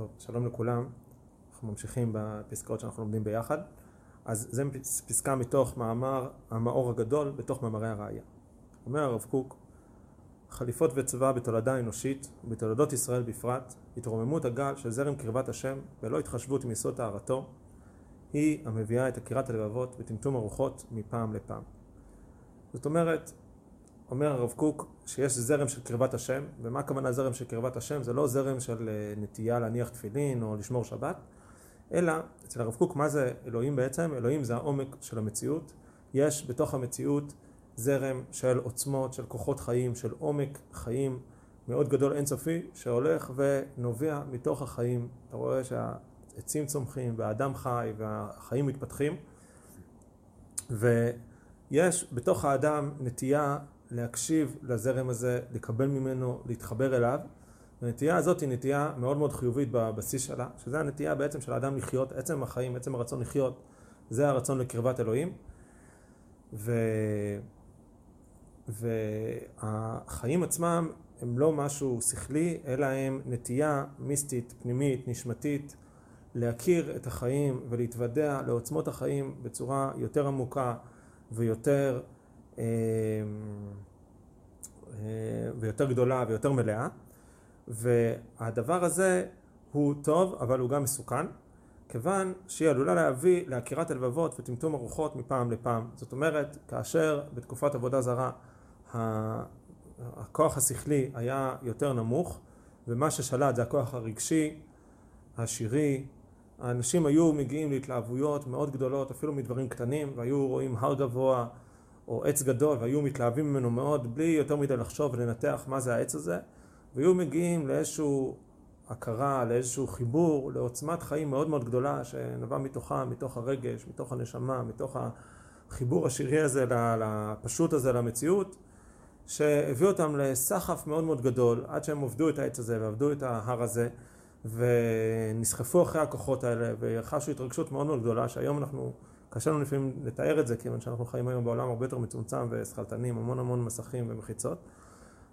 טוב, שלום לכולם. אנחנו ממשיכים בפסקאות שאנחנו לומדים ביחד. אז זו פסקה מתוך מאמר המאור הגדול בתוך מאמרי הראייה. אומר הרב קוק, חליפות וצבא בתולדה אנושית ובתולדות ישראל בפרט, התרוממות הגל של זרם קרבת השם ולא התחשבות עם יסוד טהרתו, היא המביאה את עקירת הלבבות וטמטום הרוחות מפעם לפעם. זאת אומרת, אומר הרב קוק שיש זרם של קרבת השם, ומה הכוונה זרם של קרבת השם? זה לא זרם של אה, נטייה להניח תפילין או לשמור שבת, אלא אצל הרב קוק מה זה אלוהים בעצם? אלוהים זה העומק של המציאות. יש בתוך המציאות זרם של עוצמות, של כוחות חיים, של עומק חיים מאוד גדול אינסופי, שהולך ונובע מתוך החיים. אתה רואה שהעצים צומחים והאדם חי והחיים מתפתחים, ויש בתוך האדם נטייה להקשיב לזרם הזה, לקבל ממנו, להתחבר אליו. הנטייה הזאת היא נטייה מאוד מאוד חיובית בבסיס שלה, שזה הנטייה בעצם של האדם לחיות, עצם החיים, עצם הרצון לחיות, זה הרצון לקרבת אלוהים. ו... והחיים עצמם הם לא משהו שכלי, אלא הם נטייה מיסטית, פנימית, נשמתית, להכיר את החיים ולהתוודע לעוצמות החיים בצורה יותר עמוקה ויותר ויותר גדולה ויותר מלאה. והדבר הזה הוא טוב אבל הוא גם מסוכן כיוון שהיא עלולה להביא לעקירת הלבבות וטמטום הרוחות מפעם לפעם. זאת אומרת כאשר בתקופת עבודה זרה הכוח השכלי היה יותר נמוך ומה ששלט זה הכוח הרגשי, השירי. האנשים היו מגיעים להתלהבויות מאוד גדולות אפילו מדברים קטנים והיו רואים הר גבוה או עץ גדול והיו מתלהבים ממנו מאוד בלי יותר מדי לחשוב ולנתח מה זה העץ הזה והיו מגיעים לאיזשהו הכרה, לאיזשהו חיבור, לעוצמת חיים מאוד מאוד גדולה שנבע מתוכה, מתוך הרגש, מתוך הנשמה, מתוך החיבור השירי הזה, לפשוט הזה, למציאות שהביא אותם לסחף מאוד מאוד גדול עד שהם עבדו את העץ הזה ועבדו את ההר הזה ונסחפו אחרי הכוחות האלה וחשו התרגשות מאוד מאוד גדולה שהיום אנחנו קשה לנו לפעמים לתאר את זה, כיוון שאנחנו חיים היום בעולם הרבה יותר מצומצם ושכלתנים, המון המון מסכים ומחיצות.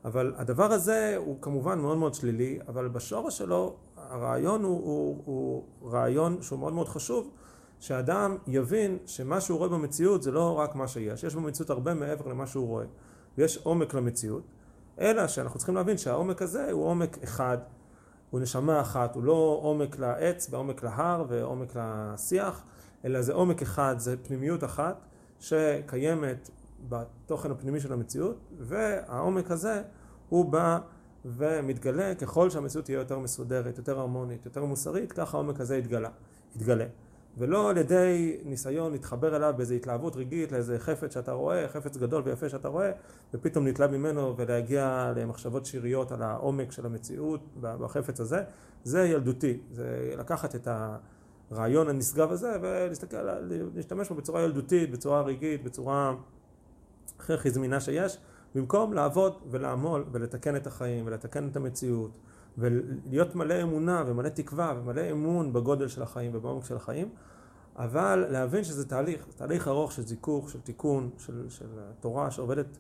אבל הדבר הזה הוא כמובן מאוד מאוד שלילי, אבל בשורש שלו הרעיון הוא, הוא, הוא רעיון שהוא מאוד מאוד חשוב, שאדם יבין שמה שהוא רואה במציאות זה לא רק מה שיש, יש במציאות הרבה מעבר למה שהוא רואה. ויש עומק למציאות, אלא שאנחנו צריכים להבין שהעומק הזה הוא עומק אחד, הוא נשמה אחת, הוא לא עומק לעץ ועומק להר ועומק לשיח, אלא זה עומק אחד, זה פנימיות אחת שקיימת בתוכן הפנימי של המציאות, והעומק הזה הוא בא ומתגלה ככל שהמציאות תהיה יותר מסודרת, יותר הרמונית, יותר מוסרית, ככה העומק הזה יתגלה, יתגלה. ולא על ידי ניסיון להתחבר אליו באיזו התלהבות רגעית לאיזה חפץ שאתה רואה, חפץ גדול ויפה שאתה רואה, ופתאום נתלהב ממנו ולהגיע למחשבות שיריות על העומק של המציאות בחפץ הזה, זה ילדותי, זה לקחת את ה... הרעיון הנשגב הזה ולהסתכל, להשתמש בו בצורה ילדותית, בצורה רגעית, בצורה הכי הכי זמינה שיש, במקום לעבוד ולעמול ולתקן את החיים ולתקן את המציאות ולהיות מלא אמונה ומלא תקווה ומלא אמון בגודל של החיים ובעומק של החיים, אבל להבין שזה תהליך, תהליך ארוך של זיכוך, של תיקון, של, של תורה שעובדת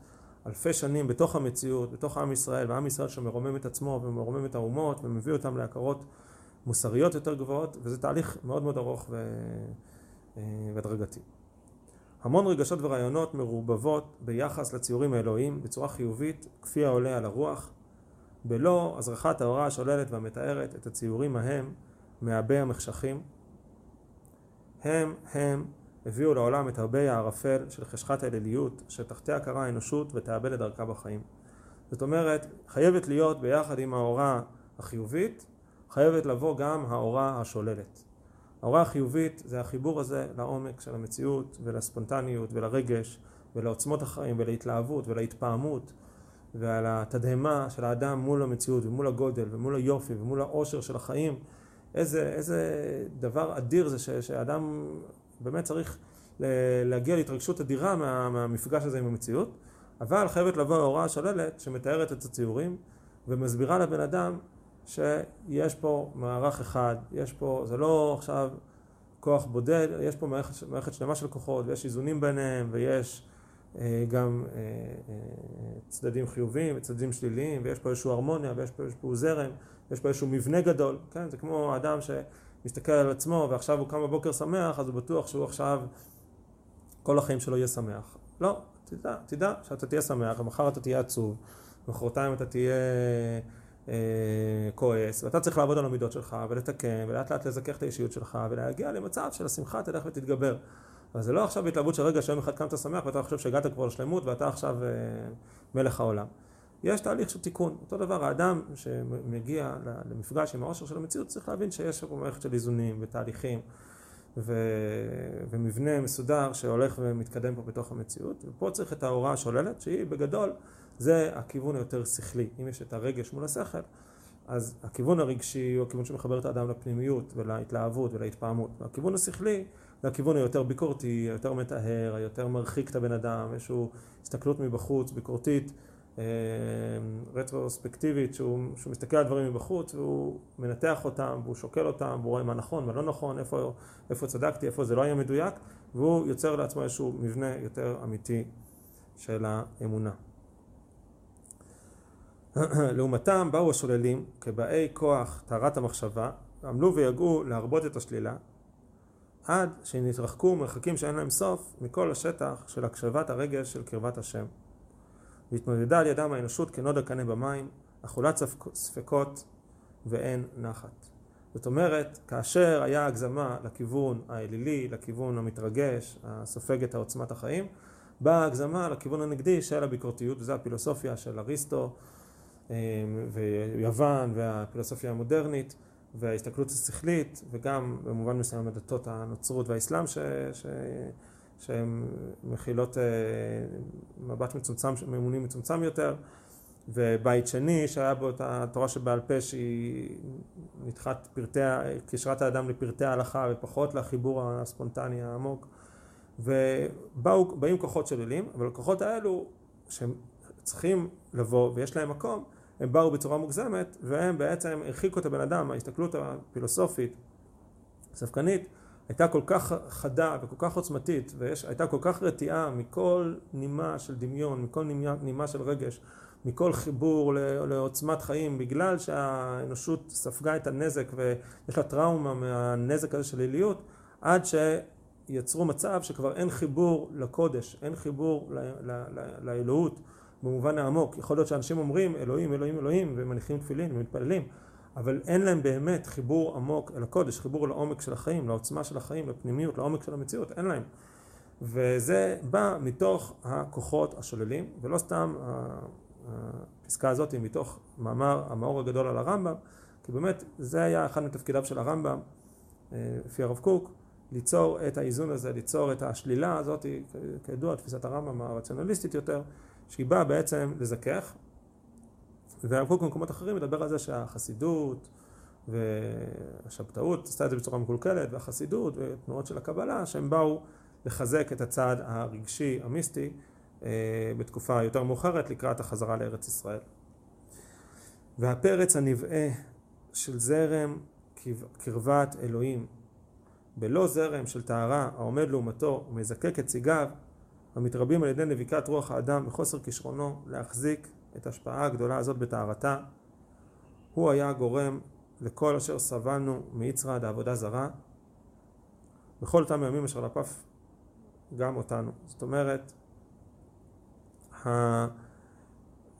אלפי שנים בתוך המציאות, בתוך עם ישראל, ועם ישראל שמרומם את עצמו ומרומם את האומות ומביא אותם להכרות מוסריות יותר גבוהות, וזה תהליך מאוד מאוד ארוך אה, והדרגתי. המון רגשות ורעיונות מרובבות ביחס לציורים האלוהיים בצורה חיובית, כפי העולה על הרוח, בלא הזרחת ההוראה השוללת והמתארת את הציורים ההם מעבי המחשכים. הם הם הביאו לעולם את הרבה הערפל של חשכת האליליות, שתחתיה קרה האנושות ותאבד את דרכה בחיים. זאת אומרת, חייבת להיות ביחד עם ההוראה החיובית חייבת לבוא גם האורה השוללת. ההורה החיובית זה החיבור הזה לעומק של המציאות ולספונטניות ולרגש ולעוצמות החיים ולהתלהבות ולהתפעמות ועל התדהמה של האדם מול המציאות ומול הגודל ומול היופי ומול העושר של החיים איזה, איזה דבר אדיר זה ש, שאדם באמת צריך להגיע להתרגשות אדירה מה, מהמפגש הזה עם המציאות אבל חייבת לבוא ההוראה השוללת שמתארת את הציורים ומסבירה לבן אדם שיש פה מערך אחד, יש פה, זה לא עכשיו כוח בודד, יש פה מערכת, מערכת שלמה של כוחות ויש איזונים ביניהם ויש אה, גם אה, צדדים חיוביים וצדדים שליליים, ויש פה איזושהי הרמוניה, ויש פה איזשהו זרם, ויש פה איזשהו מבנה גדול, כן? זה כמו אדם שמסתכל על עצמו ועכשיו הוא קם בבוקר שמח, אז הוא בטוח שהוא עכשיו כל החיים שלו יהיה שמח. לא, תדע, תדע שאתה תהיה שמח, ומחר אתה תהיה עצוב, ומחרתיים אתה תהיה אה, כועס, ואתה צריך לעבוד על המידות שלך, ולתקן, ולאט לאט לזכך את האישיות שלך, ולהגיע למצב של השמחה תלך ותתגבר. אבל זה לא עכשיו התלהבות של רגע שיום אחד קמת שמח ואתה חושב שהגעת כבר לשלמות ואתה עכשיו אה, מלך העולם. יש תהליך של תיקון. אותו דבר, האדם שמגיע למפגש עם העושר של המציאות צריך להבין שיש פה מערכת של איזונים ותהליכים ו... ומבנה מסודר שהולך ומתקדם פה בתוך המציאות. ופה צריך את ההוראה השוללת שהיא בגדול זה הכיוון היותר שכלי. אם יש את הרגש מול השכל, אז הכיוון הרגשי הוא הכיוון שמחבר את האדם לפנימיות ולהתלהבות ולהתפעמות. והכיוון השכלי זה הכיוון היותר ביקורתי, היותר מטהר, היותר מרחיק את הבן אדם, איזושהי הסתכלות מבחוץ, ביקורתית, רטרוספקטיבית, שהוא, שהוא מסתכל על דברים מבחוץ והוא מנתח אותם והוא שוקל אותם והוא רואה מה נכון, מה לא נכון, איפה, איפה צדקתי, איפה זה לא היה מדויק והוא יוצר לעצמו איזשהו מבנה יותר אמיתי של האמונה. לעומתם באו השוללים כבאי כוח טהרת המחשבה, עמלו ויגעו להרבות את השלילה, עד שנתרחקו מרחקים שאין להם סוף מכל השטח של הקשבת הרגש של קרבת השם. והתמודדה על ידם האנושות כנוד הקנה במים, אכולת ספקות ואין נחת. זאת אומרת, כאשר היה הגזמה לכיוון האלילי, לכיוון המתרגש, הסופג את עוצמת החיים, באה הגזמה לכיוון הנגדי של הביקורתיות, וזו הפילוסופיה של אריסטו אה, ויוון והפילוסופיה המודרנית, וההסתכלות השכלית, וגם במובן מסוים הדתות הנוצרות והאסלאם ש... ש... שהן מכילות אה, מבט מצומצם, ממונים מצומצם יותר, ובית שני שהיה בו את התורה שבעל פה שהיא נדחת פרטי, קישרת האדם לפרטי ההלכה ופחות לחיבור הספונטני העמוק, ובאים כוחות שוללים, אבל הכוחות האלו שהם צריכים לבוא ויש להם מקום, הם באו בצורה מוגזמת והם בעצם הרחיקו את הבן אדם, ההסתכלות הפילוסופית, הספקנית, הייתה כל כך חדה וכל כך עוצמתית והייתה כל כך רתיעה מכל נימה של דמיון, מכל נימה, נימה של רגש, מכל חיבור לעוצמת חיים בגלל שהאנושות ספגה את הנזק ויש לה טראומה מהנזק הזה של עיליות עד שיצרו מצב שכבר אין חיבור לקודש, אין חיבור לאלוהות במובן העמוק. יכול להיות שאנשים אומרים אלוהים, אלוהים, אלוהים, ומניחים תפילין ומתפללים, אבל אין להם באמת חיבור עמוק אל הקודש, חיבור לעומק של החיים, לעוצמה של החיים, לפנימיות, לעומק של המציאות, אין להם. וזה בא מתוך הכוחות השוללים, ולא סתם הפסקה הזאת היא מתוך מאמר המאור הגדול על הרמב"ם, כי באמת זה היה אחד מתפקידיו של הרמב"ם, אה, לפי הרב קוק, ליצור את האיזון הזה, ליצור את השלילה הזאת, כידוע תפיסת הרמב"ם הרציונליסטית יותר, שהיא באה בעצם לזכך, והרב קוק במקומות אחרים מדבר על זה שהחסידות והשבתאות עשתה את זה בצורה מקולקלת, והחסידות ותנועות של הקבלה, שהם באו לחזק את הצד הרגשי המיסטי אה, בתקופה יותר מאוחרת לקראת החזרה לארץ ישראל. והפרץ הנבעה של זרם קרבת אלוהים בלא זרם של טהרה העומד לעומתו ומזקק את ציגיו המתרבים על ידי נביקת רוח האדם וחוסר כישרונו להחזיק את ההשפעה הגדולה הזאת בטהרתה, הוא היה הגורם לכל אשר סבלנו מיצרא דעבודה זרה, בכל אותם ימים אשר לפף גם אותנו. זאת אומרת,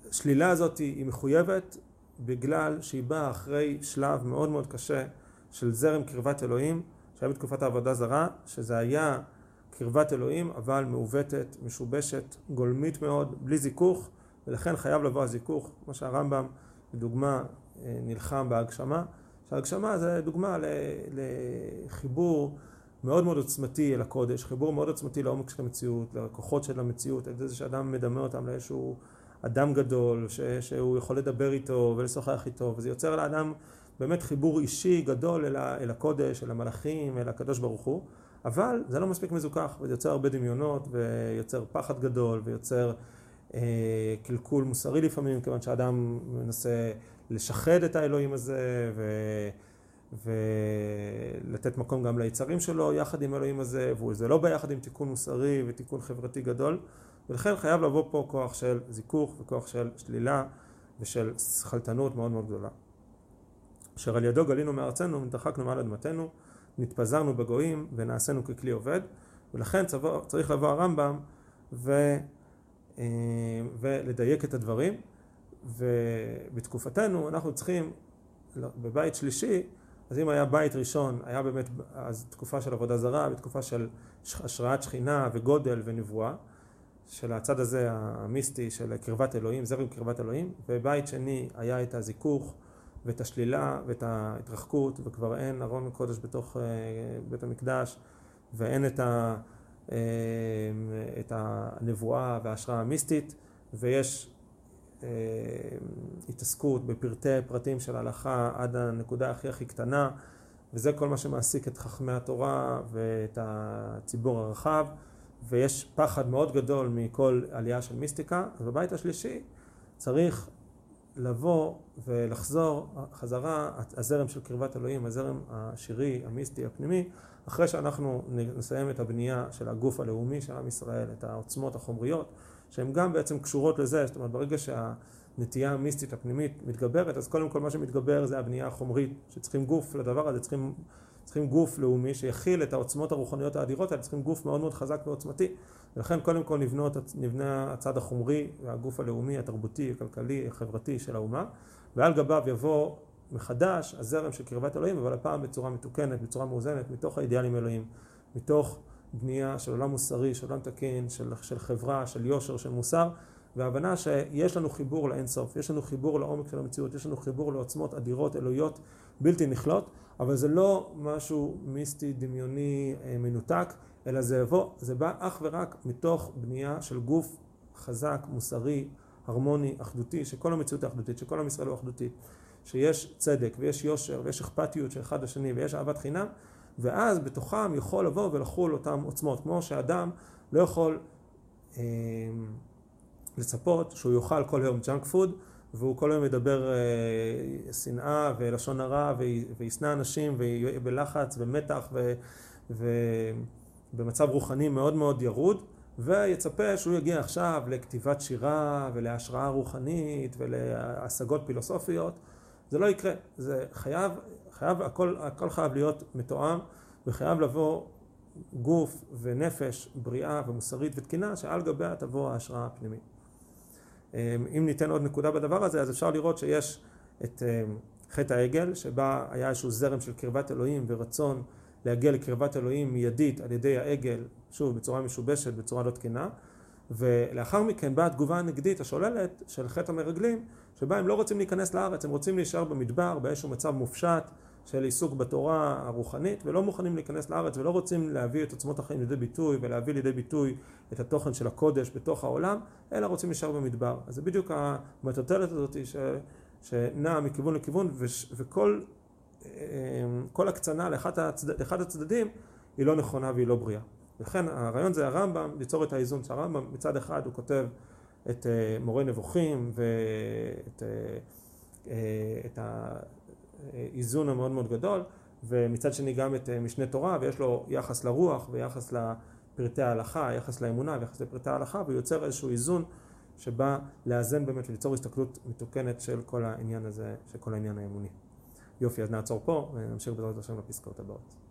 השלילה הזאת היא מחויבת בגלל שהיא באה אחרי שלב מאוד מאוד קשה של זרם קרבת אלוהים שהיה בתקופת העבודה זרה, שזה היה קרבת אלוהים, אבל מעוותת, משובשת, גולמית מאוד, בלי זיכוך, ולכן חייב לבוא הזיכוך, כמו שהרמב"ם, לדוגמה, אה, נלחם בהגשמה, שההגשמה זה דוגמה לחיבור מאוד מאוד עוצמתי אל הקודש, חיבור מאוד עוצמתי לעומק של המציאות, לכוחות של המציאות, על זה שאדם מדמה אותם לאיזשהו אדם גדול, ש, שהוא יכול לדבר איתו ולשוחח איתו, וזה יוצר לאדם באמת חיבור אישי גדול אל, אל הקודש, אל המלאכים, אל הקדוש ברוך הוא. אבל זה לא מספיק מזוכח, וזה יוצר הרבה דמיונות, ויוצר פחד גדול, ויוצר קלקול מוסרי לפעמים, כיוון שאדם מנסה לשחד את האלוהים הזה, ו... ולתת מקום גם ליצרים שלו יחד עם האלוהים הזה, וזה לא ביחד עם תיקון מוסרי ותיקון חברתי גדול, ולכן חייב לבוא פה כוח של זיכוך וכוח של שלילה ושל שכלתנות מאוד מאוד גדולה. אשר על ידו גלינו מארצנו ונתרחקנו מעל אדמתנו, נתפזרנו בגויים ונעשינו ככלי עובד, ולכן צריך לבוא הרמב"ם ו, אה, ולדייק את הדברים, ובתקופתנו אנחנו צריכים, בבית שלישי, אז אם היה בית ראשון, היה באמת אז תקופה של עבודה זרה, בתקופה של השראת שכינה וגודל ונבואה, של הצד הזה המיסטי של קרבת אלוהים, זרם קרבת אלוהים, ובית שני היה את הזיכוך ואת השלילה ואת ההתרחקות, וכבר אין ארון קודש בתוך אה, בית המקדש, ואין את, ה, אה, את הנבואה וההשראה המיסטית, ויש אה, התעסקות בפרטי פרטים של ההלכה עד הנקודה הכי הכי קטנה, וזה כל מה שמעסיק את חכמי התורה ואת הציבור הרחב. ויש פחד מאוד גדול מכל עלייה של מיסטיקה, אז בבית השלישי צריך לבוא ולחזור חזרה הזרם של קרבת אלוהים, הזרם השירי, המיסטי, הפנימי, אחרי שאנחנו נסיים את הבנייה של הגוף הלאומי של עם ישראל, את העוצמות החומריות, שהן גם בעצם קשורות לזה, זאת אומרת ברגע שהנטייה המיסטית הפנימית מתגברת, אז קודם כל מה שמתגבר זה הבנייה החומרית, שצריכים גוף לדבר הזה, צריכים צריכים גוף לאומי שיכיל את העוצמות הרוחניות האדירות האלה, צריכים גוף מאוד מאוד חזק ועוצמתי. ולכן קודם כל נבנות, נבנה הצד החומרי והגוף הלאומי, התרבותי, הכלכלי, החברתי של האומה, ועל גביו יבוא מחדש הזרם של קרבת אלוהים, אבל הפעם בצורה מתוקנת, בצורה מאוזנת, מתוך האידיאלים אלוהים, מתוך בנייה של עולם מוסרי, של עולם תקין, של, של חברה, של יושר, של מוסר, והבנה שיש לנו חיבור לאינסוף, יש לנו חיבור לעומק של המציאות, יש לנו חיבור לעוצמות אדירות, אלוהיות, בלתי נכלות, אבל זה לא משהו מיסטי, דמיוני, אה, מנותק, אלא זה יבוא, זה בא אך ורק מתוך בנייה של גוף חזק, מוסרי, הרמוני, אחדותי, שכל המציאות היא אחדותית, שכל עם ישראל הוא אחדותי, שיש צדק ויש יושר ויש אכפתיות של אחד לשני ויש אהבת חינם, ואז בתוכם יכול לבוא ולחול אותם עוצמות, כמו שאדם לא יכול אה, לצפות שהוא יאכל כל יום ג'אנק פוד והוא כל היום מדבר אה, שנאה ולשון הרע וישנא אנשים ויהיה בלחץ ומתח ובמצב רוחני מאוד מאוד ירוד ויצפה שהוא יגיע עכשיו לכתיבת שירה ולהשראה רוחנית ולהשגות פילוסופיות. זה לא יקרה, זה חייב, חייב הכל, הכל חייב להיות מתואם וחייב לבוא גוף ונפש בריאה ומוסרית ותקינה שעל גביה תבוא ההשראה הפנימית אם ניתן עוד נקודה בדבר הזה, אז אפשר לראות שיש את אמ, חטא העגל, שבה היה איזשהו זרם של קרבת אלוהים ורצון להגיע לקרבת אלוהים מיידית על ידי העגל, שוב, בצורה משובשת, בצורה לא תקינה, ולאחר מכן באה התגובה הנגדית השוללת של חטא המרגלים, שבה הם לא רוצים להיכנס לארץ, הם רוצים להישאר במדבר, באיזשהו מצב מופשט של עיסוק בתורה הרוחנית, ולא מוכנים להיכנס לארץ, ולא רוצים להביא את עוצמות החיים לידי ביטוי, ולהביא לידי ביטוי את התוכן של הקודש בתוך העולם, אלא רוצים להישאר במדבר. אז זה בדיוק המטוטלת הזאת ש, שנעה מכיוון לכיוון, וש, וכל אמ, הקצנה לאחד, הצד, לאחד הצדדים היא לא נכונה והיא לא בריאה. לכן הרעיון זה הרמב"ם, ליצור את האיזון שהרמב"ם מצד אחד הוא כותב את אה, מורה נבוכים ואת אה, אה, את האיזון המאוד מאוד גדול ומצד שני גם את משנה תורה ויש לו יחס לרוח ויחס לפרטי ההלכה, יחס לאמונה ויחס לפרטי ההלכה והוא יוצר איזשהו איזון שבא לאזן באמת וליצור הסתכלות מתוקנת של כל העניין הזה, של כל העניין האמוני. יופי, אז נעצור פה ונמשיך בעזרת השם לפסקאות הבאות.